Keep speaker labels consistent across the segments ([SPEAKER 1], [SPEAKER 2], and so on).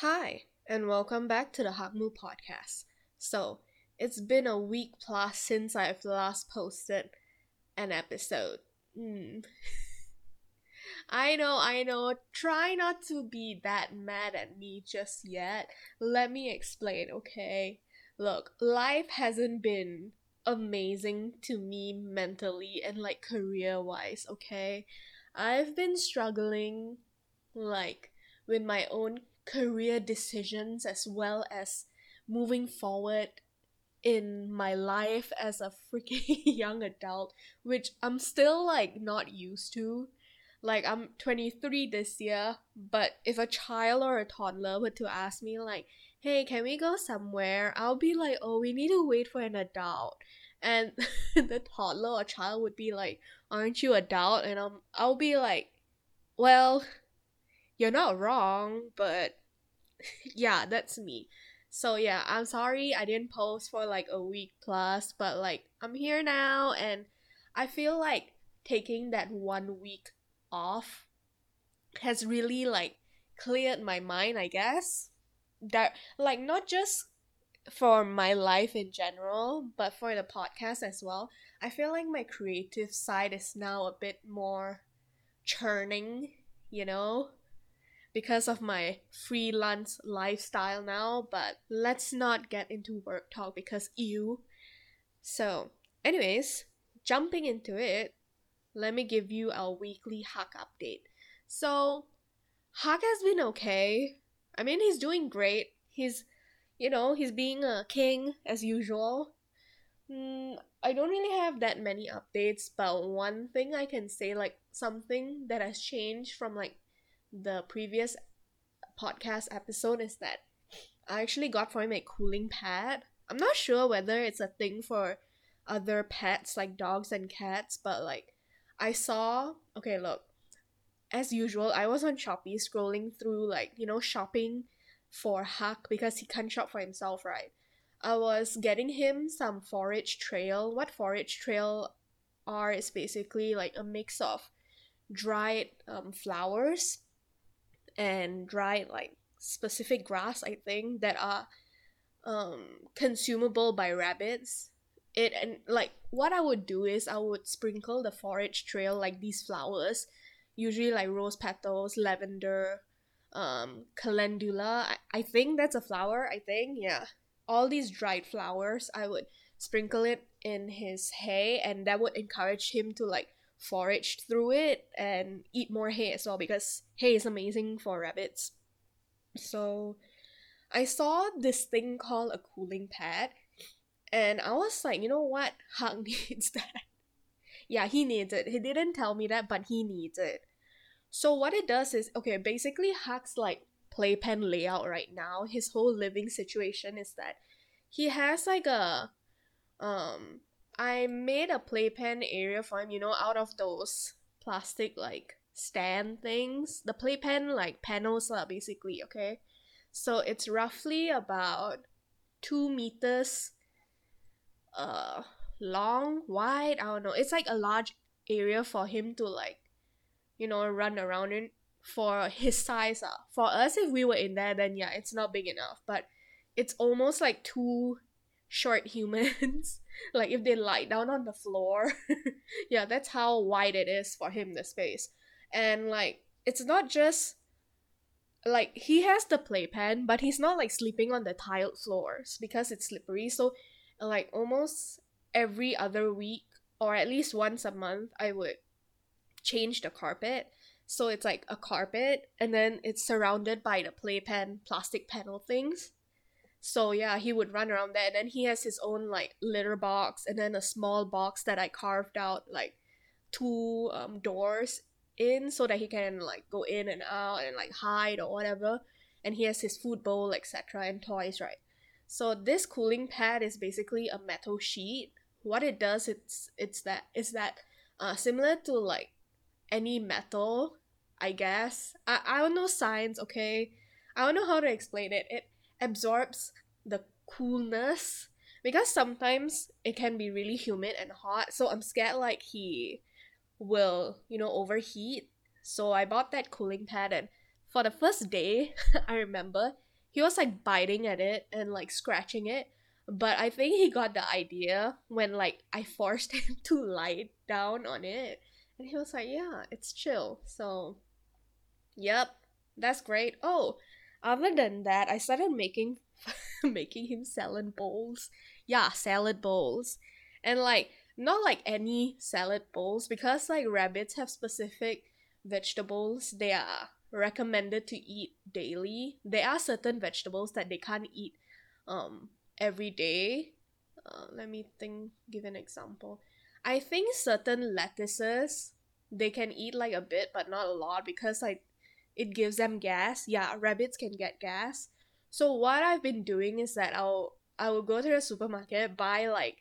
[SPEAKER 1] Hi, and welcome back to the Hakmu podcast. So, it's been a week plus since I've last posted an episode. Hmm. I know, I know. Try not to be that mad at me just yet. Let me explain, okay? Look, life hasn't been amazing to me mentally and like career wise, okay? I've been struggling like with my own career decisions as well as moving forward in my life as a freaking young adult, which I'm still like not used to. Like I'm 23 this year, but if a child or a toddler were to ask me like, "Hey, can we go somewhere?" I'll be like, "Oh, we need to wait for an adult." And the toddler or child would be like, "Aren't you adult?" And I'm I'll be like, "Well, you're not wrong, but yeah, that's me." So yeah, I'm sorry I didn't post for like a week plus, but like I'm here now and I feel like taking that one week off has really like cleared my mind, I guess. That like not just for my life in general, but for the podcast as well. I feel like my creative side is now a bit more churning, you know, because of my freelance lifestyle now, but let's not get into work talk because you. So, anyways, jumping into it, let me give you our weekly Hak update. So, Hak has been okay. I mean, he's doing great. He's, you know, he's being a king as usual. Mm, I don't really have that many updates, but one thing I can say, like, something that has changed from, like, the previous podcast episode is that I actually got for him a cooling pad. I'm not sure whether it's a thing for other pets like dogs and cats, but like I saw okay, look. As usual, I was on Shopee scrolling through like, you know, shopping for Hak because he can't shop for himself, right? I was getting him some forage trail. What forage trail are is basically like a mix of dried um, flowers and dried like specific grass I think that are um consumable by rabbits. It and like what I would do is I would sprinkle the forage trail like these flowers, usually like rose petals, lavender, um, calendula. I, I think that's a flower, I think, yeah. All these dried flowers, I would sprinkle it in his hay and that would encourage him to like forage through it and eat more hay as well because hay is amazing for rabbits. So I saw this thing called a cooling pad and I was like, you know what? Hak needs that. yeah, he needs it. He didn't tell me that, but he needs it. So what it does is okay, basically Hak's like playpen layout right now, his whole living situation is that he has like a um I made a playpen area for him, you know, out of those plastic like stand things. The playpen like panels lah basically, okay? So it's roughly about two meters uh long, wide, I don't know. It's like a large area for him to like, you know, run around in for his size. Uh. For us if we were in there then yeah, it's not big enough. But it's almost like two short humans like if they lie down on the floor yeah that's how wide it is for him the space. And like it's not just like he has the playpen but he's not like sleeping on the tiled floors because it's slippery. So like almost every other week or at least once a month i would change the carpet. So it's like a carpet and then it's surrounded by the playpen plastic panel things so yeah, he would run around there. And then he has his own like litter box and then a small box that I carved out like two um, doors in so that he can like go in and out and like hide or whatever. And he has his food bowl, etc. and toys, right? So this cooling pad is basically a metal sheet. What it does, it's it's that is that uh, similar to like any metal, I guess. I, I don't know science, okay? I don't know how to explain it. It absorbs the coolness because sometimes it can be really humid and hot so i'm scared like he will you know overheat so i bought that cooling pad and for the first day i remember he was like biting at it and like scratching it. But I think he got the idea when like I forced him to lie down on it. And he was like, Yeah, it's chill. So Yep, that's great. Oh, other than that, I started making making him salad bowls. Yeah, salad bowls. And like not like any salad bowls because like rabbits have specific vegetables they are recommended to eat daily. There are certain vegetables that they can't eat um every day. Uh, let me think give an example. I think certain lettuces they can eat like a bit but not a lot because like it gives them gas. Yeah, rabbits can get gas. So what I've been doing is that I'll I will go to the supermarket, buy like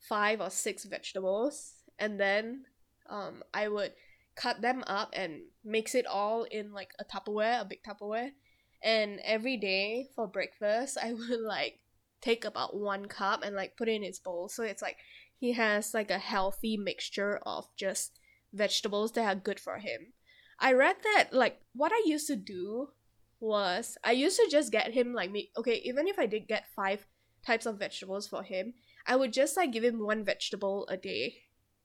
[SPEAKER 1] five or six vegetables, and then um I would cut them up and mix it all in like a Tupperware, a big Tupperware. And every day for breakfast, I would like take about one cup and like put it in his bowl. So it's like he has like a healthy mixture of just vegetables that are good for him. I read that like what I used to do was I used to just get him like me okay, even if I did get five types of vegetables for him, I would just like give him one vegetable a day.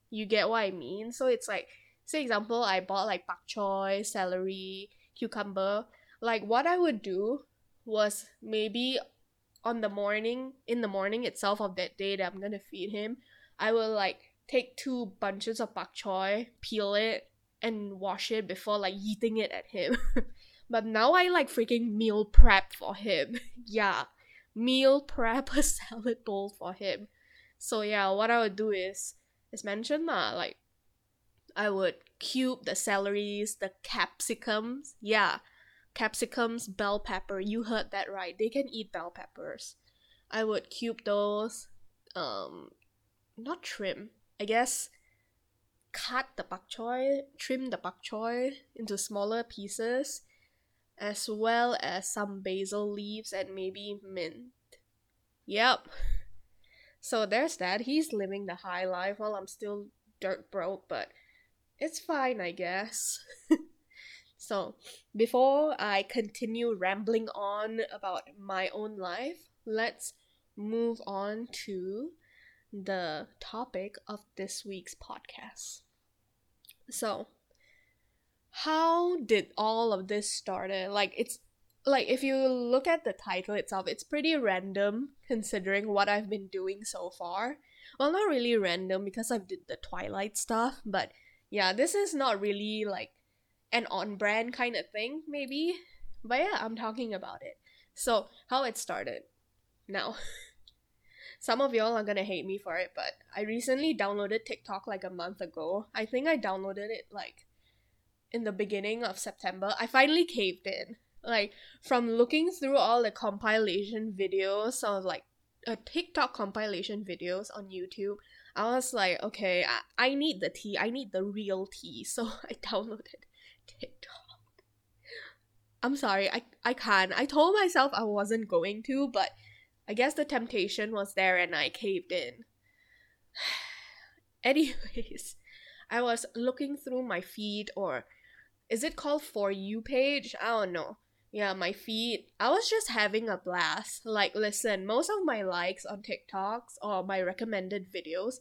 [SPEAKER 1] You get what I mean? So it's like say example I bought like bok choy, celery, cucumber. Like what I would do was maybe on the morning in the morning itself of that day that I'm gonna feed him, I will like take two bunches of bok choy, peel it, and wash it before like eating it at him. but now I like freaking meal prep for him. yeah. Meal prep a salad bowl for him. So yeah, what I would do is as mentioned lah, like I would cube the celeries, the capsicums. Yeah. Capsicums, bell pepper. You heard that right. They can eat bell peppers. I would cube those. Um not trim. I guess cut the bok choy, trim the bok choy into smaller pieces, as well as some basil leaves and maybe mint. Yep. So there's that. He's living the high life while I'm still dirt broke, but it's fine, I guess. so, before I continue rambling on about my own life, let's move on to the topic of this week's podcast. So, how did all of this started? Like it's like if you look at the title itself, it's pretty random considering what I've been doing so far. Well, not really random because I've did the Twilight stuff, but yeah, this is not really like an on-brand kind of thing, maybe. But yeah, I'm talking about it. So, how it started. Now, some of y'all are gonna hate me for it, but I recently downloaded TikTok like a month ago. I think I downloaded it like in the beginning of September. I finally caved in. Like from looking through all the compilation videos of like a TikTok compilation videos on YouTube, I was like, okay, I, I need the tea. I need the real tea. So I downloaded TikTok. I'm sorry, I, I can't. I told myself I wasn't going to, but I guess the temptation was there and I caved in. Anyways, I was looking through my feed or is it called for you page? I don't know. Yeah, my feed. I was just having a blast. Like, listen, most of my likes on TikToks or my recommended videos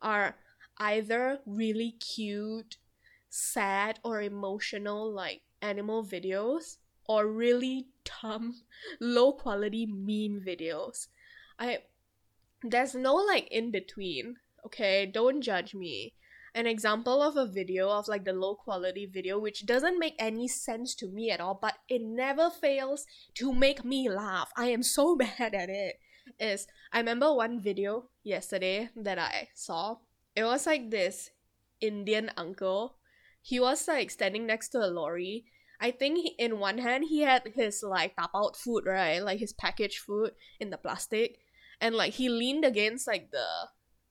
[SPEAKER 1] are either really cute, sad, or emotional, like animal videos, or really dumb, low quality meme videos. I there's no like in between, okay? Don't judge me. An example of a video of like the low quality video which doesn't make any sense to me at all, but it never fails to make me laugh. I am so mad at it. Is I remember one video yesterday that I saw. It was like this Indian uncle. He was like standing next to a lorry I think he, in one hand he had his like tap out food, right? Like his packaged food in the plastic. And like he leaned against like the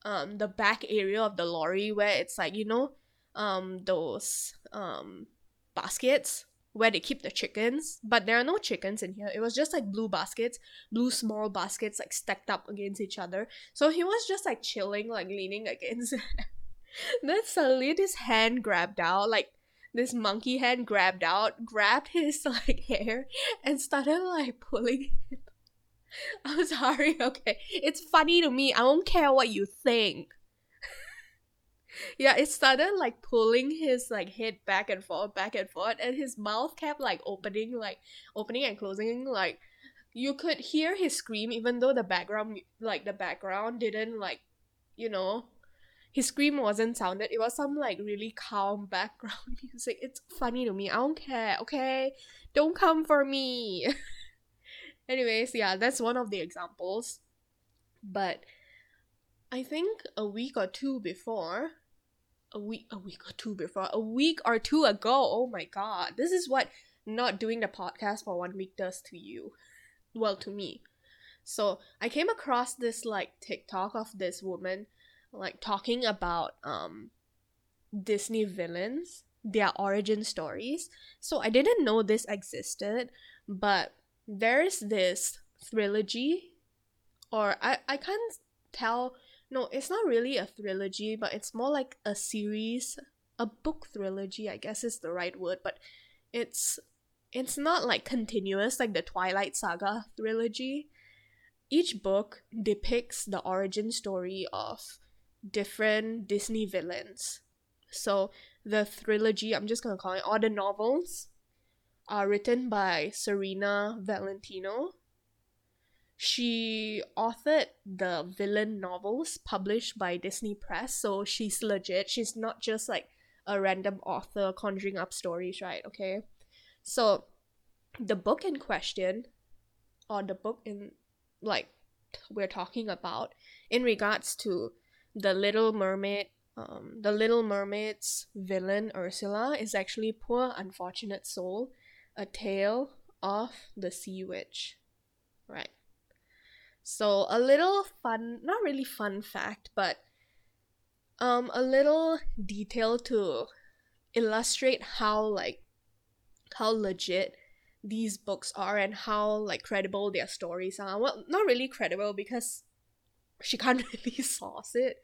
[SPEAKER 1] um the back area of the lorry where it's like, you know, um those um baskets where they keep the chickens, but there are no chickens in here. It was just like blue baskets, blue small baskets like stacked up against each other. So he was just like chilling, like leaning against. then suddenly this hand grabbed out, like this monkey hand grabbed out, grabbed his like hair, and started like pulling him. I'm sorry, okay. It's funny to me. I don't care what you think. yeah, it started like pulling his like head back and forth, back and forth, and his mouth kept like opening, like opening and closing, like you could hear his scream even though the background like the background didn't like you know his scream wasn't sounded. It was some like really calm background music. It's funny to me. I don't care okay? Don't come for me. Anyways yeah that's one of the examples. But i think a week or two before a week a week or two before a week or two ago oh my god this is what not doing the podcast for one week does to you. Well to me. So i came across this like tiktok of this woman like talking about um disney villains their origin stories so i didn't know this existed but there's this trilogy or i i can't tell no it's not really a trilogy but it's more like a series a book trilogy i guess is the right word but it's it's not like continuous like the Twilight Saga trilogy. Each book depicts the origin story of different Disney villains. So the trilogy, I'm just gonna call it, all the novels are written by Serena Valentino. She authored the villain novels published by Disney Press, so she's legit. She's not just like a random author conjuring up stories, right? Okay. So, the book in question, or the book in like we're talking about, in regards to the Little Mermaid, um, the Little Mermaid's villain Ursula is actually poor unfortunate soul, a tale of the sea witch, right? So a little fun, not really fun fact, but um, a little detail to illustrate how like how legit these books are and how like credible their stories are. Well, not really credible because she can't really source it.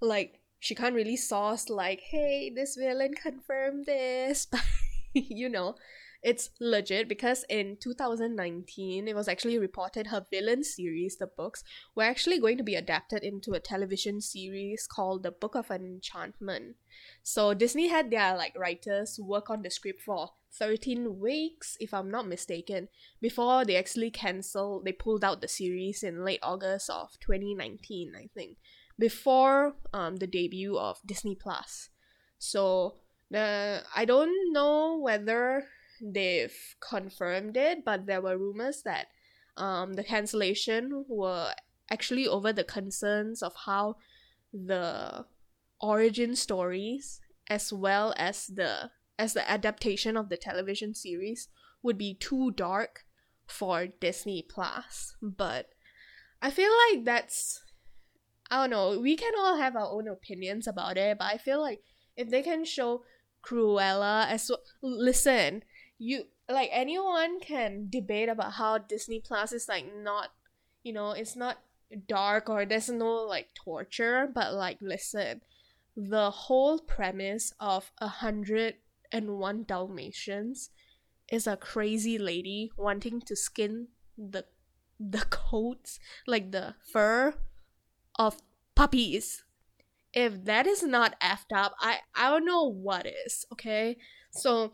[SPEAKER 1] Like she can't really source like, hey, this villain confirmed this, but you know, it's legit because in 2019 it was actually reported her villain series the books were actually going to be adapted into a television series called the book of enchantment. So disney had their like writers work on the script for 13 weeks if i'm not mistaken before they actually canceled they pulled out the series in late august of 2019 i think before um, the debut of disney plus so the i don't know whether they've confirmed it, but there were rumors that um, the cancellation were actually over the concerns of how the origin stories as well as the as the adaptation of the television series would be too dark for Disney Plus. But I feel like that's I don't know, we can all have our own opinions about it, but I feel like if they can show Cruella as well, listen, you like anyone can debate about how Disney Plus is like not, you know, it's not dark or there's no like torture, but like listen, the whole premise of a hundred and one Dalmatians is a crazy lady wanting to skin the the coats like the fur of puppies. If that is not effed up, I I don't know what is. Okay, so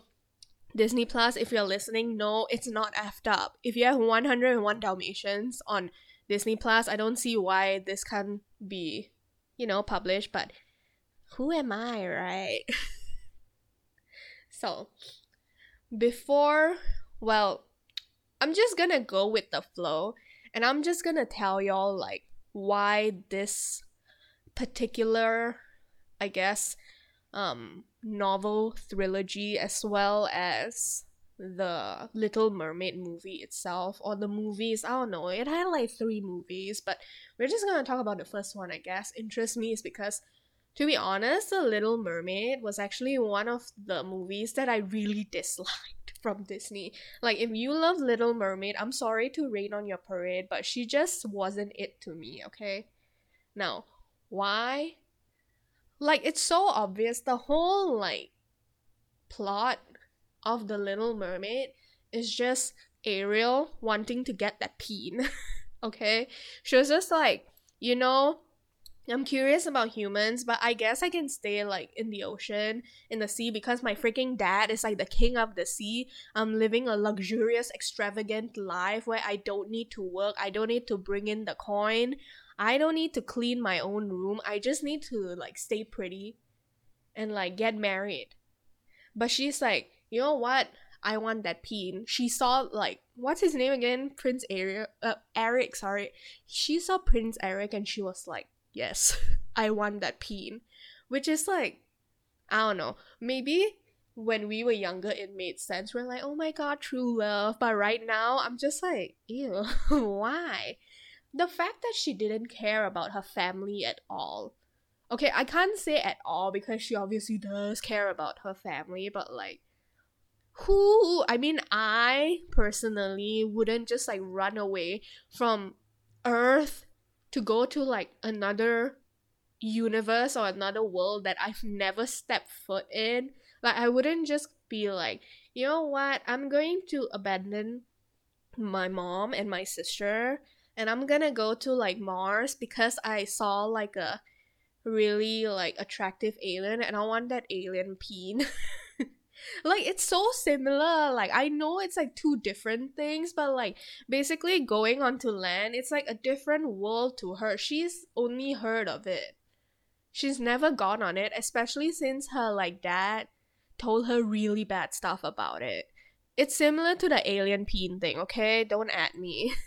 [SPEAKER 1] Disney Plus, if you're listening, no, it's not effed up. If you have 101 Dalmatians on Disney Plus, I don't see why this can't be, you know, published, but who am I, right? so, before, well, I'm just gonna go with the flow and I'm just gonna tell y'all, like, why this particular, I guess, um, novel trilogy as well as the Little Mermaid movie itself or the movies. I don't know. It had like three movies, but we're just gonna talk about the first one, I guess. Interests me is because, to be honest, The Little Mermaid was actually one of the movies that I really disliked from Disney. Like, if you love Little Mermaid, I'm sorry to rain on your parade, but she just wasn't it to me, okay? Now, why like it's so obvious the whole like plot of the Little Mermaid is just Ariel wanting to get that peen. okay? She was just like, you know, I'm curious about humans, but I guess I can stay like in the ocean, in the sea, because my freaking dad is like the king of the sea. I'm living a luxurious, extravagant life where I don't need to work, I don't need to bring in the coin, I don't need to clean my own room. I just need to like stay pretty and like get married. But she's like, you know what? I want that peen. She saw like what's his name again? Prince Eric. Uh, Eric, sorry. She saw Prince Eric and she was like, yes, I want that peen. Which is like, I don't know, maybe when we were younger it made sense. We're like, oh my god, true love. But right now, I'm just like, ew, why? The fact that she didn't care about her family at all. Okay, I can't say at all because she obviously does care about her family, but like, who I mean I personally wouldn't just like run away from Earth to go to like another universe or another world that I've never stepped foot in. Like I wouldn't just be like, you know what, I'm going to abandon my mom and my sister and I'm gonna go to like Mars because I saw like a really like attractive alien and I want that alien peen. like it's so similar like i know it's like two different things but like basically going onto land it's like a different world to her. She's only heard of it. She's never gone on it especially since her like dad told her really bad stuff about it. It's similar to the alien peen thing okay? Don't at me.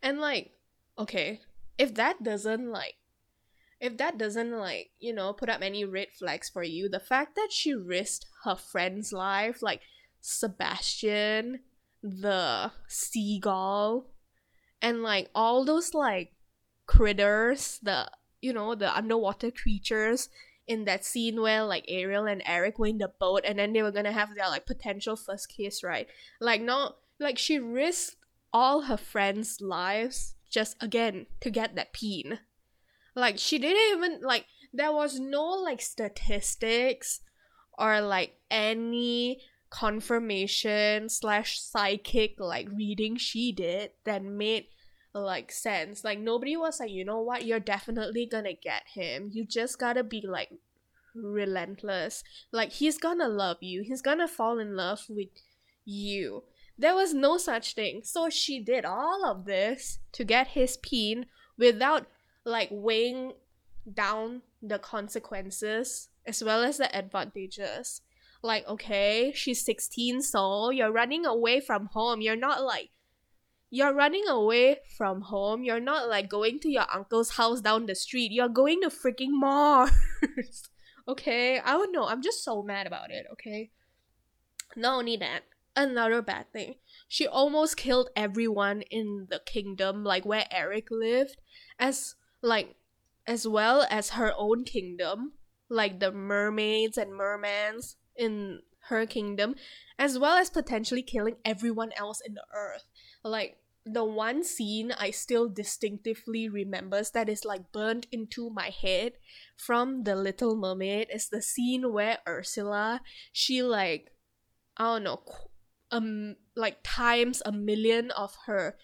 [SPEAKER 1] And like okay if that doesn't like if that doesn't like you know put up any red flags for you the fact that she risked her friend's life like sebastian the seagull and like all those like critters the you know the underwater creatures in that scene where like ariel and eric were in the boat and then they were gonna have their like potential first kiss right? Like no like she risked all her friends lives just again to get that peen like she didn't even like there was no like statistics or like any confirmation slash psychic like reading she did that made like sense. Like nobody was like, you know what, you're definitely gonna get him. You just gotta be like relentless. Like he's gonna love you. He's gonna fall in love with you. There was no such thing. So she did all of this to get his peen without like weighing down the consequences as well as the advantages. Like, okay, she's 16, so you're running away from home. You're not like, you're running away from home. You're not like going to your uncle's house down the street. You're going to freaking Mars. okay? I don't know. I'm just so mad about it, okay? Not only that, another bad thing. She almost killed everyone in the kingdom, like where Eric lived, as like as well as her own kingdom, like the mermaids and mermans in her kingdom, as well as potentially killing everyone else in the earth. Like the one scene I still distinctively remembers that is like burned into my head from The Little Mermaid is the scene where Ursula she like I don't know um like times a million of her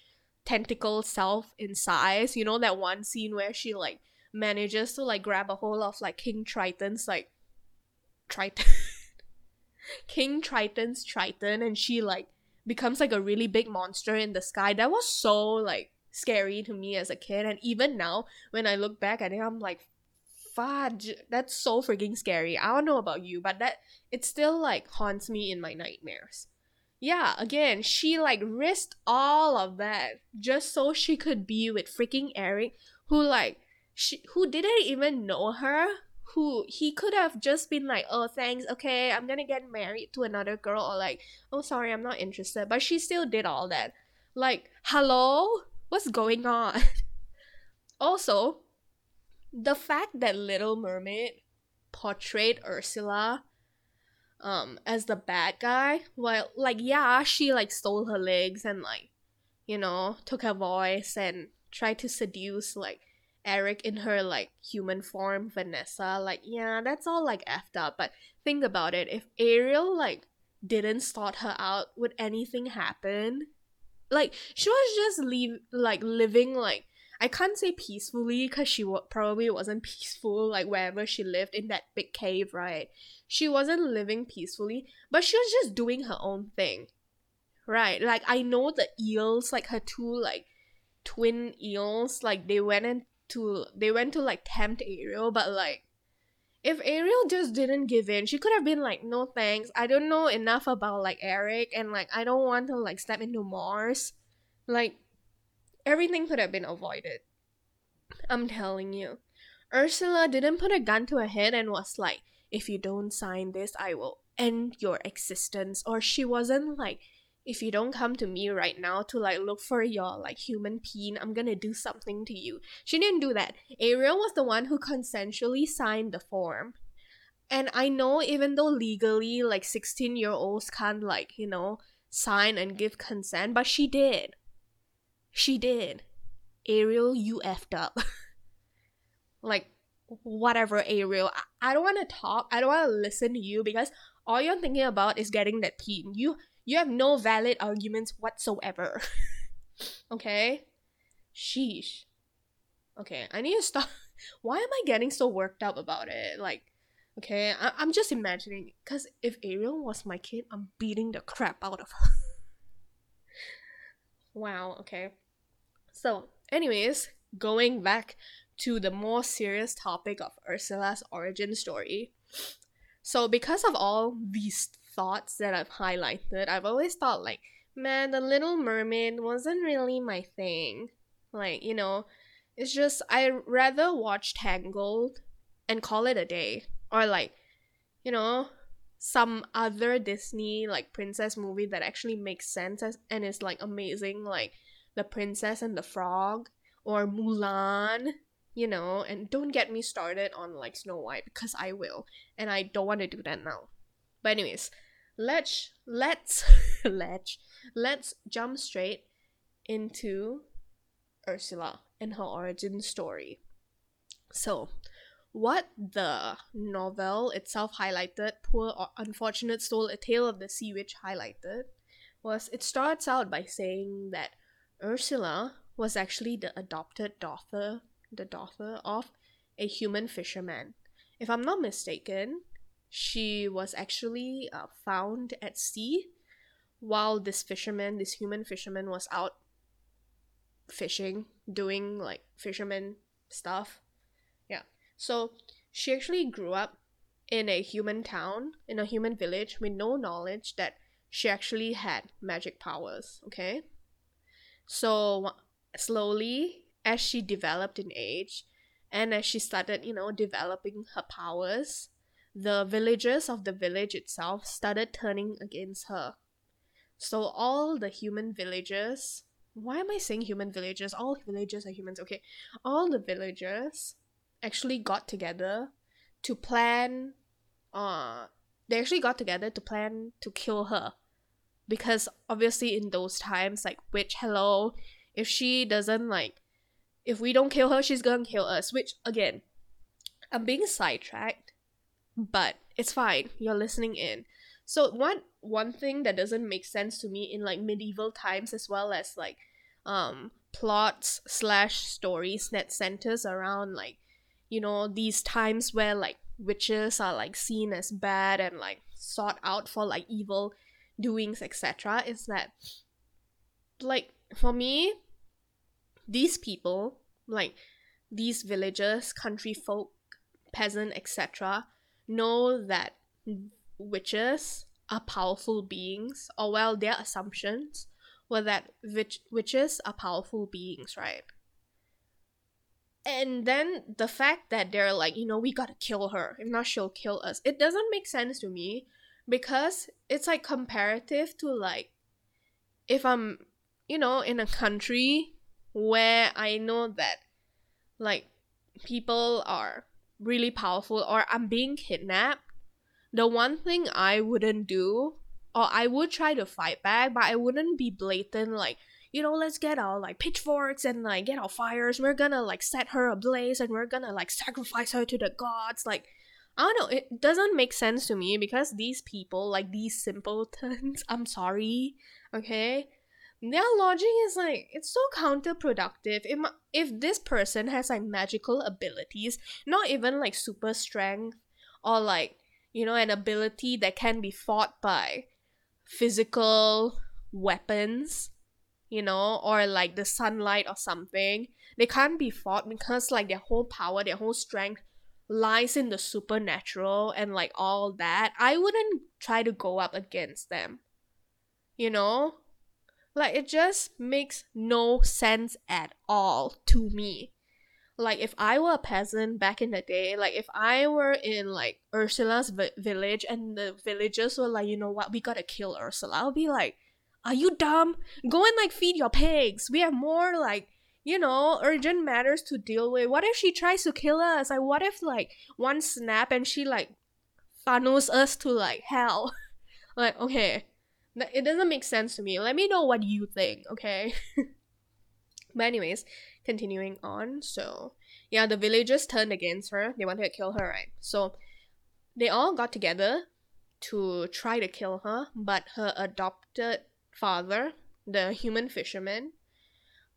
[SPEAKER 1] tentacle self in size. You know that one scene where she like manages to like grab a hold of like King Triton's like Triton King Triton's Triton and she like becomes like a really big monster in the sky. That was so like scary to me as a kid and even now when I look back at it I'm like fudge that's so freaking scary. I don't know about you, but that it still like haunts me in my nightmares yeah, again, she like risked all of that just so she could be with freaking Eric, who like she who didn't even know her. Who he could have just been like, oh thanks, okay, I'm gonna get married to another girl, or like, oh sorry, I'm not interested. But she still did all that. Like, hello, what's going on? also, the fact that Little Mermaid portrayed Ursula um as the bad guy well like yeah she like stole her legs and like you know took her voice and tried to seduce like Eric in her like human form, Vanessa, like yeah, that's all like effed up. But think about it, if Ariel like didn't start her out, would anything happen? Like she was just leave like living like I can't say peacefully because she w- probably wasn't peaceful like wherever she lived in that big cave, right? She wasn't living peacefully, but she was just doing her own thing, right? Like I know the eels, like her two like twin eels, like they went into they went to like tempt Ariel, but like if Ariel just didn't give in, she could have been like, no thanks. I don't know enough about like Eric and like I don't want to like step into Mars. Like everything could have been avoided. I'm telling you. Ursula didn't put a gun to her head and was like, if you don't sign this, I will end your existence. Or she wasn't like, if you don't come to me right now to like look for your like human peen, I'm gonna do something to you. She didn't do that. Ariel was the one who consensually signed the form. And I know even though legally like 16 year olds can't like, you know, sign and give consent, but she did. She did. Ariel, you effed up. like, whatever, Ariel. I, I don't want to talk. I don't want to listen to you because all you're thinking about is getting that peen. You you have no valid arguments whatsoever. okay? Sheesh. Okay, I need to stop. Why am I getting so worked up about it? Like, okay, I- I'm just imagining. Because if Ariel was my kid, I'm beating the crap out of her. wow, okay. So, anyways, going back to the more serious topic of Ursula's origin story. So, because of all these thoughts that I've highlighted, I've always thought like, man, the Little Mermaid wasn't really my thing. Like, you know, it's just I rather watch Tangled and call it a day, or like, you know, some other Disney like princess movie that actually makes sense as, and is like amazing, like The Princess and the Frog or Mulan you know, and don't get me started on like Snow White because I will, and I don't want to do that now. But anyways, let's let's let's let's jump straight into Ursula and her origin story. So, what the novel itself highlighted, Poor or Unfortunate Soul, A Tale of the Sea Witch highlighted, was it starts out by saying that Ursula was actually the adopted daughter the daughter of a human fisherman. If I'm not mistaken, she was actually uh, found at sea while this fisherman, this human fisherman, was out fishing, doing like fisherman stuff. Yeah. So she actually grew up in a human town, in a human village, with no knowledge that she actually had magic powers. Okay. So slowly, as she developed in age and as she started, you know, developing her powers, the villagers of the village itself started turning against her. So all the human villagers, why am I saying human villagers? All villagers are humans, okay. All the villagers actually got together to plan uh they actually got together to plan to kill her. Because obviously in those times like witch hello, if she doesn't like if we don't kill her, she's gonna kill us. Which, again, I'm being sidetracked, but it's fine. You're listening in. So one one thing that doesn't make sense to me in like medieval times as well as like um plots slash stories that centers around like you know these times where like witches are like seen as bad and like sought out for like evil doings etc is that like for me these people, like these villagers, country folk, peasant, etc., know that witches are powerful beings, or well, their assumptions were that witch- witches are powerful beings, right? And then the fact that they're like, you know, we gotta kill her, if not, she'll kill us. It doesn't make sense to me because it's like comparative to like if I'm, you know, in a country where I know that like people are really powerful or I'm being kidnapped, the one thing I wouldn't do or I would try to fight back, but I wouldn't be blatant like, you know, let's get our like pitchforks and like get our fires. We're gonna like set her ablaze and we're gonna like sacrifice her to the gods. Like, I don't know, it doesn't make sense to me because these people, like these simpletons, I'm sorry, okay? Their logic is like it's so counterproductive. If if this person has like magical abilities, not even like super strength or like you know an ability that can be fought by physical weapons, you know, or like the sunlight or something, they can't be fought because like their whole power, their whole strength lies in the supernatural and like all that. I wouldn't try to go up against them. You know? Like it just makes no sense at all to me. Like if I were a peasant back in the day, like if I were in like Ursula's vi- village and the villagers were like, you know what, we gotta kill Ursula, I'll be like, are you dumb? Go and like feed your pigs. We have more like you know, urgent matters to deal with. What if she tries to kill us? Like, what if like one snap and she like funnels us to like hell? like, okay, it doesn't make sense to me. Let me know what you think, okay? but anyways, continuing on. So yeah, the villagers turned against her. They wanted to kill her, right? So they all got together to try to kill her, but her adopted father, the human fisherman,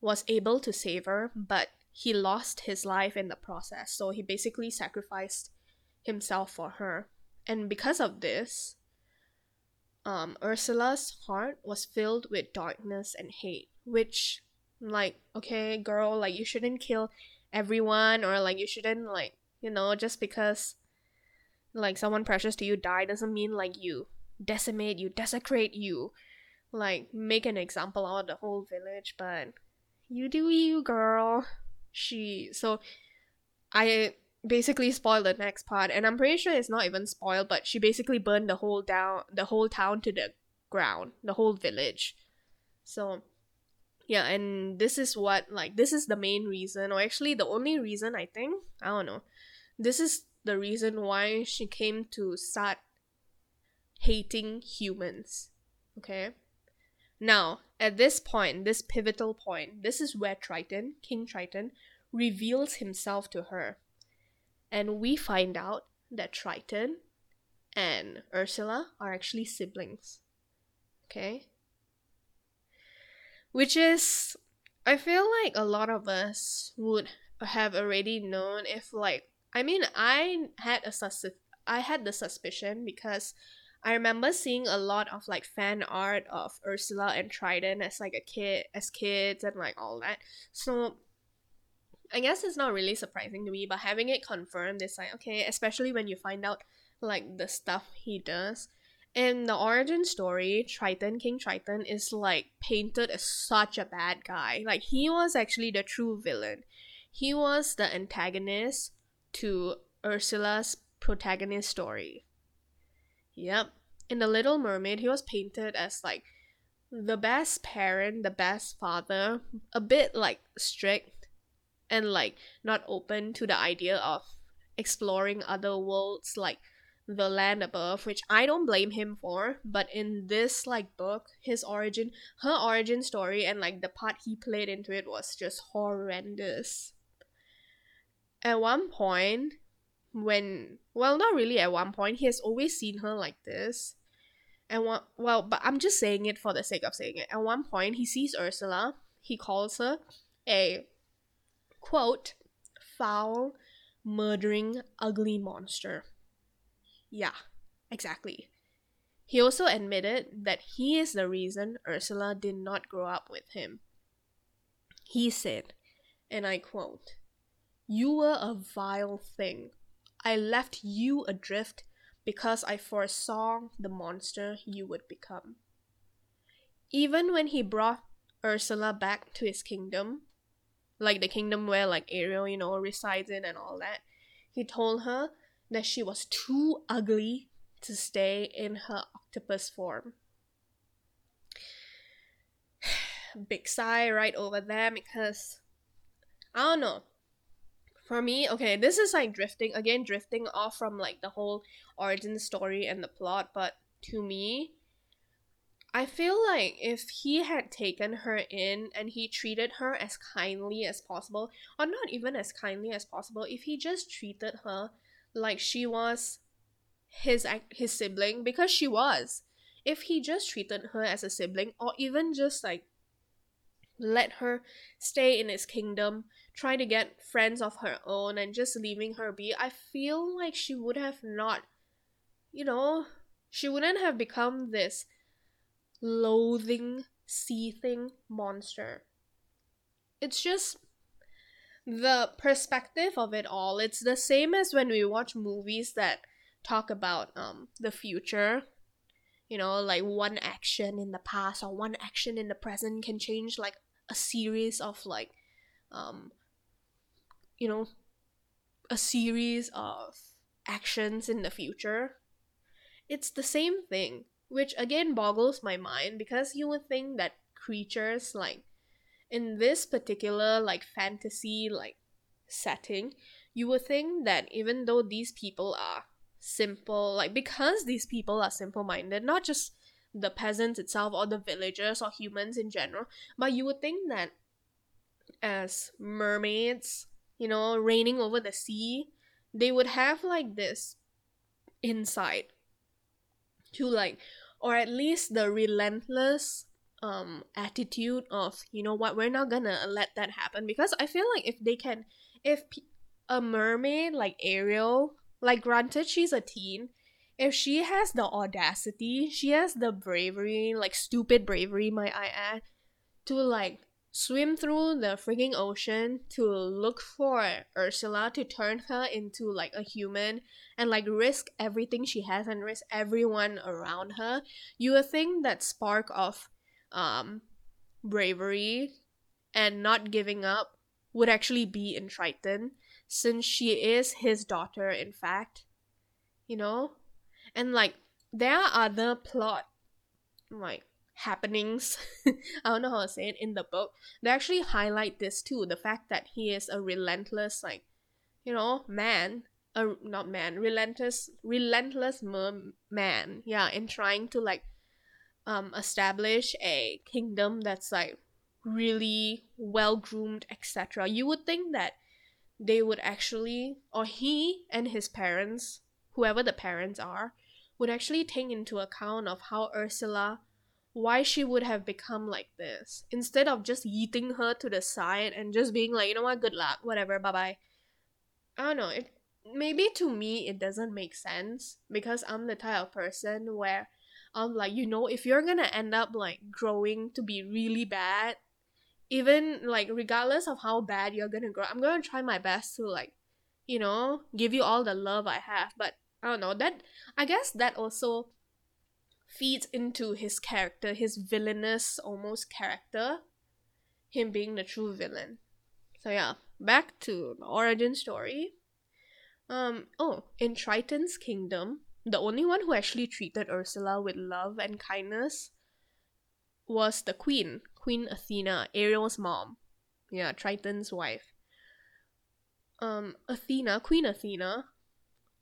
[SPEAKER 1] was able to save her, but he lost his life in the process. So he basically sacrificed himself for her. And because of this, um, Ursula's heart was filled with darkness and hate, which, like, okay, girl, like, you shouldn't kill everyone, or like, you shouldn't, like, you know, just because, like, someone precious to you died doesn't mean, like, you decimate, you desecrate, you, like, make an example out of the whole village, but you do you, girl. She, so, I basically spoiled the next part and i'm pretty sure it's not even spoiled but she basically burned the whole down the whole town to the ground the whole village. So yeah and this is what like this is the main reason or actually the only reason i think i don't know. This is the reason why she came to start hating humans okay? Now at this point this pivotal point this is where triton king triton reveals himself to her and we find out that Triton and Ursula are actually siblings. Okay? Which is, I feel like a lot of us would have already known if, like, I mean, I had a sus- I had the suspicion because I remember seeing a lot of like fan art of Ursula and Triton as like a kid, as kids, and like all that. So I guess it's not really surprising to me, but having it confirmed is like okay, especially when you find out like the stuff he does. In the origin story, Triton, King Triton, is like painted as such a bad guy. Like he was actually the true villain. He was the antagonist to Ursula's protagonist story. Yep. In The Little Mermaid, he was painted as like the best parent, the best father, a bit like strict, and like not open to the idea of exploring other worlds like the land above which i don't blame him for but in this like book his origin her origin story and like the part he played into it was just horrendous at one point when well not really at one point he has always seen her like this and one well but i'm just saying it for the sake of saying it at one point he sees ursula he calls her a quote, foul, murdering, ugly monster. Yeah, exactly. He also admitted that he is the reason Ursula did not grow up with him. He said, and I quote, You were a vile thing. I left you adrift because I foresaw the monster you would become. Even when he brought Ursula back to his kingdom, like the kingdom where like Ariel, you know, resides in and all that. He told her that she was too ugly to stay in her octopus form. Big sigh right over there because I don't know. For me, okay, this is like drifting again, drifting off from like the whole origin story and the plot, but to me, I feel like if he had taken her in and he treated her as kindly as possible, or not even as kindly as possible, if he just treated her like she was his his sibling because she was. If he just treated her as a sibling or even just like let her stay in his kingdom, try to get friends of her own and just leaving her be, I feel like she would have not you know, she wouldn't have become this loathing, seething monster. It's just the perspective of it all. It's the same as when we watch movies that talk about um the future. You know, like one action in the past or one action in the present can change like a series of like um you know a series of actions in the future. It's the same thing which again boggles my mind because you would think that creatures like in this particular like fantasy like setting you would think that even though these people are simple like because these people are simple minded not just the peasants itself or the villagers or humans in general but you would think that as mermaids you know reigning over the sea they would have like this insight to like or at least the relentless um attitude of you know what we're not gonna let that happen. Because i feel like if they can if a mermaid like ariel like granted she's a teen if she has the audacity she has the bravery like stupid bravery might i add to like swim through the freaking ocean to look for Ursula to turn her into like a human and like risk everything she has and risk everyone around her, you would think that spark of um bravery and not giving up would actually be in Triton since she is his daughter in fact. You know? And like there are other plot like happenings. I don't know how to say it in the book. They actually highlight this too the fact that he is a relentless like you know man. A not man relentless relentless mer- man. Yeah in trying to like um establish a kingdom that's like really well groomed etc you would think that they would actually or he and his parents whoever the parents are would actually take into account of how ursula why she would have become like this. Instead of just yeeting her to the side and just being like you know what? Good luck. Whatever. Bye bye i don't know. It maybe to me it doesn't make sense because i'm the type of person where i'm like you know if you're gonna end up like growing to be really bad even like regardless of how bad you're gonna grow i'm gonna try my best to like you know give you all the love i have. But i don't know. That i guess that also feeds into his character, his villainous almost character, him being the true villain. So yeah, back to the origin story. Um oh, in Triton's kingdom, the only one who actually treated Ursula with love and kindness was the queen, Queen Athena, Ariel's mom. Yeah, Triton's wife. Um Athena, Queen Athena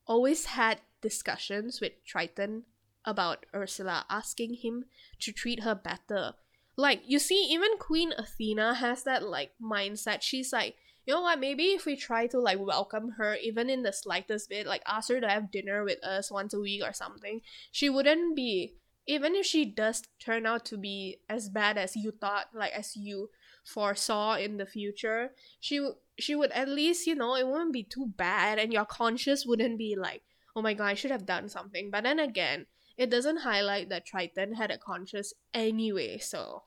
[SPEAKER 1] always had discussions with Triton about Ursula, asking him to treat her better. Like, you see, even Queen Athena has that, like, mindset. She's like, you know what, maybe if we try to, like, welcome her, even in the slightest bit, like, ask her to have dinner with us once a week or something, she wouldn't be, even if she does turn out to be as bad as you thought, like, as you foresaw in the future, she she would at least, you know, it wouldn't be too bad and your conscience wouldn't be like, oh my god, I should have done something. But then again, it doesn't highlight that Triton had a conscience anyway, so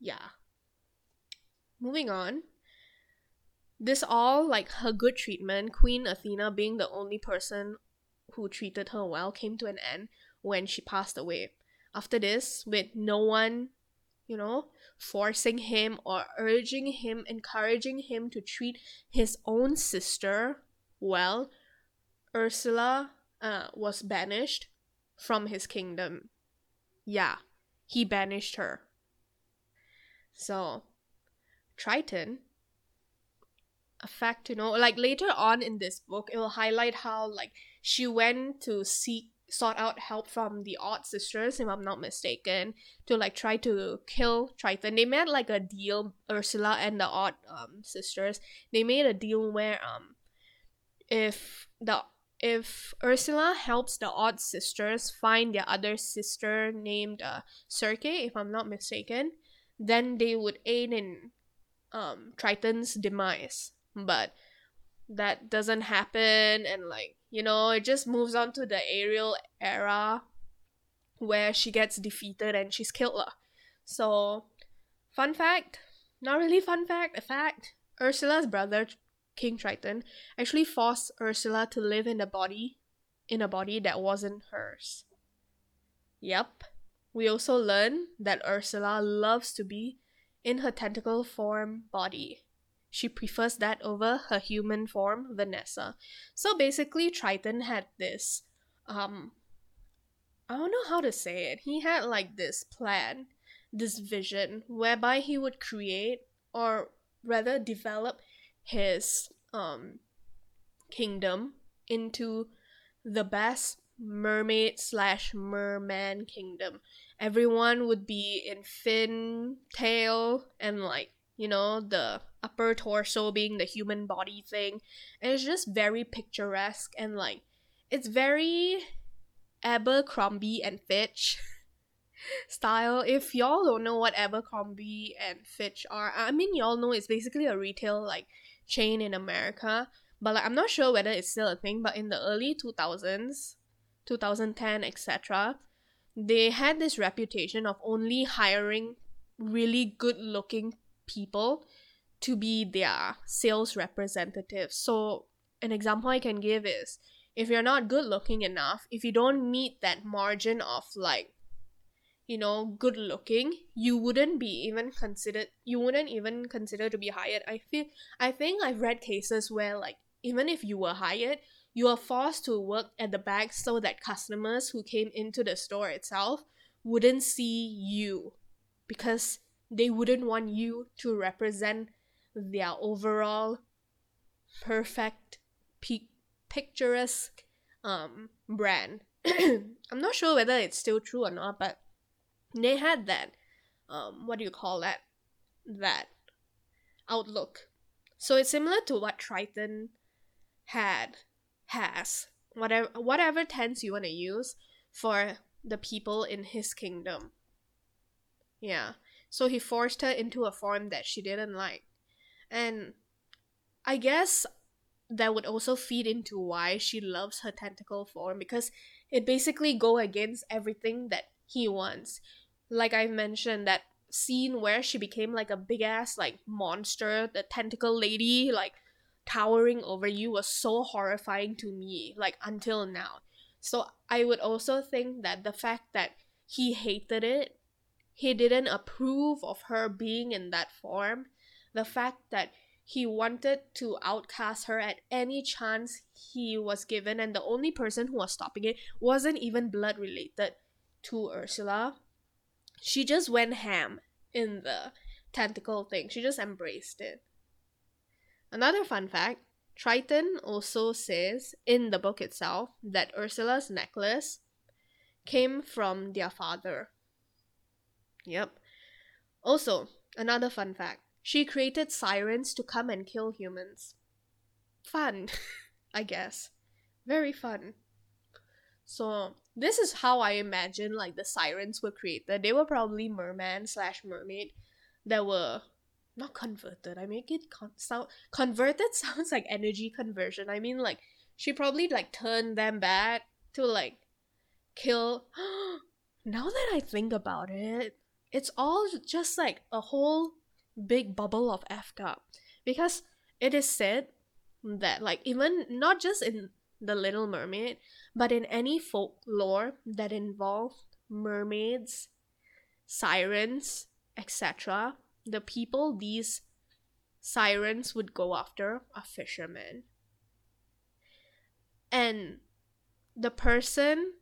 [SPEAKER 1] yeah. Moving on. This all, like her good treatment, Queen Athena being the only person who treated her well, came to an end when she passed away. After this, with no one, you know, forcing him or urging him, encouraging him to treat his own sister well, Ursula uh, was banished from his kingdom. Yeah, he banished her. So, Triton, a fact to know, like later on in this book, it will highlight how, like, she went to seek sought out help from the odd sisters if i'm not mistaken to like try to kill triton they made like a deal ursula and the odd um, sisters they made a deal where um if the if ursula helps the odd sisters find their other sister named uh, circe if i'm not mistaken then they would aid in um triton's demise but that doesn't happen and like you know it just moves on to the ariel era where she gets defeated and she's killed lah. so fun fact not really fun fact a fact ursula's brother king triton actually forced ursula to live in a body in a body that wasn't hers yep we also learn that ursula loves to be in her tentacle form body she prefers that over her human form, Vanessa. So basically, Triton had this, um, I don't know how to say it. He had like this plan, this vision, whereby he would create, or rather develop, his um kingdom into the best mermaid slash merman kingdom. Everyone would be in fin, tail, and like you know, the upper torso being the human body thing. And it's just very picturesque and like it's very Abercrombie and Fitch style. If y'all don't know what Abercrombie and Fitch are, I mean y'all know it's basically a retail like chain in America. But like I'm not sure whether it's still a thing, but in the early 2000s, 2010, etc., they had this reputation of only hiring really good looking people to be their sales representatives. So, an example I can give is if you're not good looking enough, if you don't meet that margin of like, you know, good looking, you wouldn't be even considered, you wouldn't even consider to be hired. I feel, I think I've read cases where like, even if you were hired, you are forced to work at the back so that customers who came into the store itself wouldn't see you because they wouldn't want you to represent their overall perfect pe- picturesque um brand i'm not sure whether it's still true or not but they had that um what do you call that? That outlook. So it's similar to what triton had has. Whatever whatever tense you want to use for the people in his kingdom. Yeah. So he forced her into a form that she didn't like. And I guess that would also feed into why she loves her tentacle form because it basically go against everything that he wants. Like I've mentioned that scene where she became like a big ass like monster, the tentacle lady like towering over you was so horrifying to me like until now. So I would also think that the fact that he hated it he didn't approve of her being in that form. The fact that he wanted to outcast her at any chance he was given, and the only person who was stopping it wasn't even blood related to Ursula. She just went ham in the tentacle thing, she just embraced it. Another fun fact Triton also says in the book itself that Ursula's necklace came from their father. Yep. Also, another fun fact she created sirens to come and kill humans. Fun, I guess. Very fun. So, this is how I imagine like the sirens were created. They were probably merman slash mermaid that were not converted. I make it con- sound converted sounds like energy conversion. I mean like she probably like turned them back to like kill. now that I think about it, it's all just like a whole big bubble of effed up because it is said that like even not just in the little mermaid but in any folklore that involved mermaids sirens etc the people these sirens would go after are fishermen and the person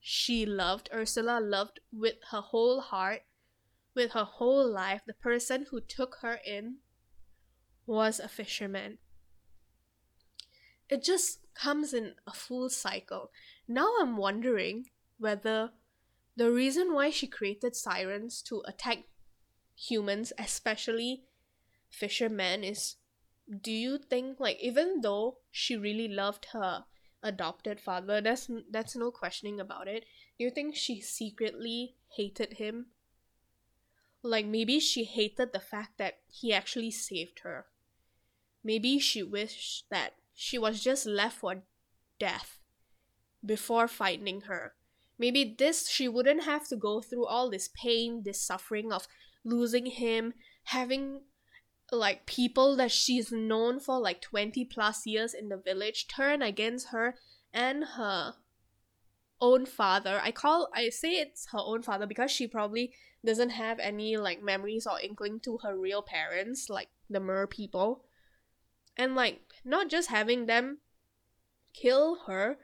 [SPEAKER 1] she loved ursula loved with her whole heart with her whole life, the person who took her in was a fisherman. it just comes in a full cycle. Now I'm wondering whether the reason why she created sirens to attack humans, especially fishermen, is do you think like even though she really loved her adopted father, that's that's no questioning about it. Do you think she secretly hated him? Like maybe she hated the fact that he actually saved her. Maybe she wished that she was just left for death before finding her. Maybe this she wouldn't have to go through all this pain, this suffering of losing him, having like people that she's known for like 20 plus years in the village turn against her and her own father. I call I say it's her own father because she probably doesn't have any like memories or inkling to her real parents, like the mer people. And like not just having them kill her,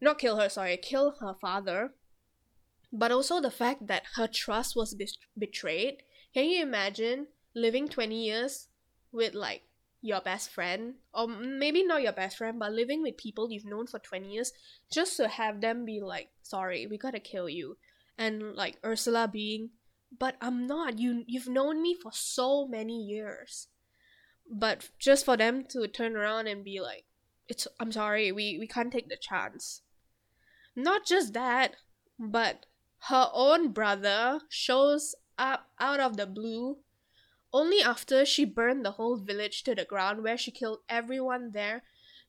[SPEAKER 1] not kill her, sorry, kill her father, but also the fact that her trust was be- betrayed. Can you imagine living 20 years with like your best friend, or maybe not your best friend, but living with people you've known for 20 years, just to have them be like, sorry, we gotta kill you. And like Ursula being, but I'm not, you, you've known me for so many years. But just for them to turn around and be like, it's, I'm sorry, we, we can't take the chance. Not just that, but her own brother shows up out of the blue only after she burned the whole village to the ground where she killed everyone there.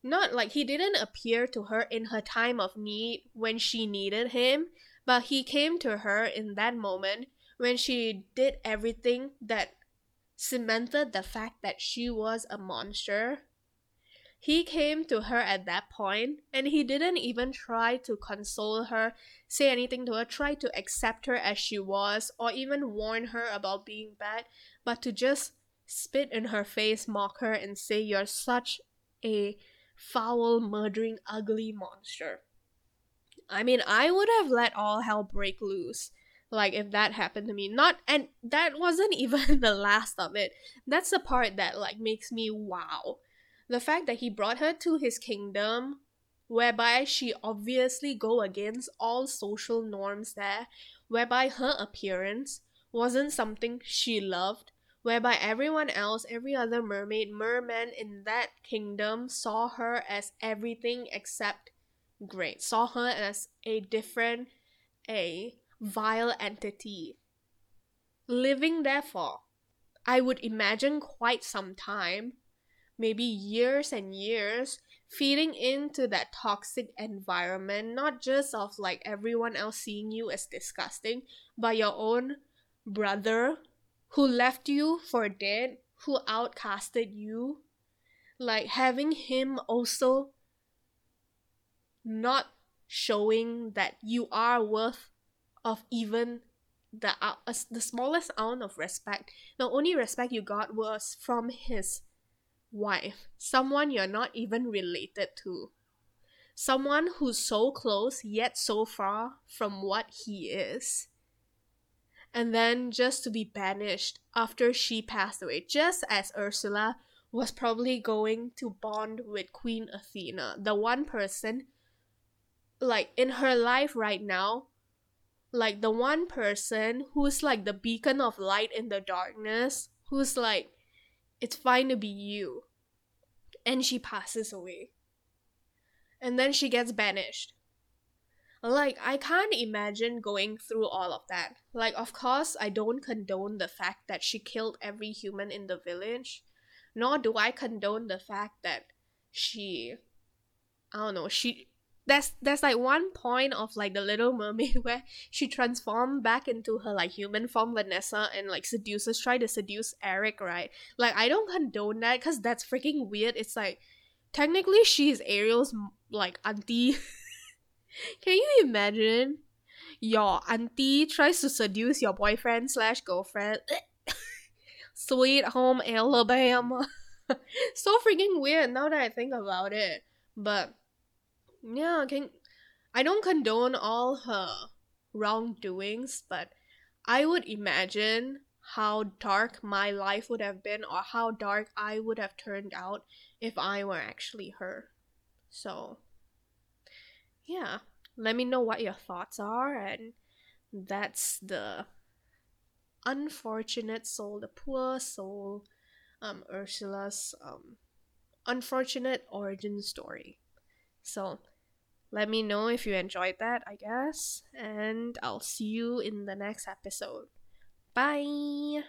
[SPEAKER 1] Not like he didn't appear to her in her time of need when she needed him, but he came to her in that moment when she did everything that cemented the fact that she was a monster he came to her at that point, and he didn't even try to console her, say anything to her, try to accept her as she was, or even warn her about being bad, but to just spit in her face, mock her, and say, You're such a foul, murdering, ugly monster. I mean, I would have let all hell break loose. Like, if that happened to me. Not, and that wasn't even the last of it. That's the part that, like, makes me wow the fact that he brought her to his kingdom whereby she obviously go against all social norms there whereby her appearance wasn't something she loved whereby everyone else every other mermaid merman in that kingdom saw her as everything except great saw her as a different a vile entity. Living there for i would imagine quite some time maybe years and years feeding into that toxic environment not just of like everyone else seeing you as disgusting but your own brother who left you for dead who outcasted you. Like having him also not showing that you are worth of even the uh, the smallest ounce of respect. The only respect you got was from his wife, someone you're not even related to, someone who's so close yet so far from what he is. And then just to be banished after she passed away, just as Ursula was probably going to bond with Queen Athena, the one person, like in her life right now, like the one person who's like the beacon of light in the darkness, who's like it's fine to be you. And she passes away. And then she gets banished. Like, I can't imagine going through all of that. Like, of course, I don't condone the fact that she killed every human in the village, nor do I condone the fact that she, I don't know, she there's there's like one point of like the little mermaid where she transformed back into her like human form vanessa and like seduces try to seduce eric right? Like i don't condone that because that's freaking weird. It's like technically she's ariel's like auntie. Can you imagine? Your auntie tries to seduce your boyfriend slash girlfriend. Sweet home alabama. So freaking weird now that i think about it. But yeah, can I don't condone all her wrongdoings, but I would imagine how dark my life would have been or how dark I would have turned out if I were actually her. So, yeah, let me know what your thoughts are, and that's the unfortunate soul, the poor soul, um, Ursula's um, unfortunate origin story. So, let me know if you enjoyed that, I guess, and I'll see you in the next episode. Bye!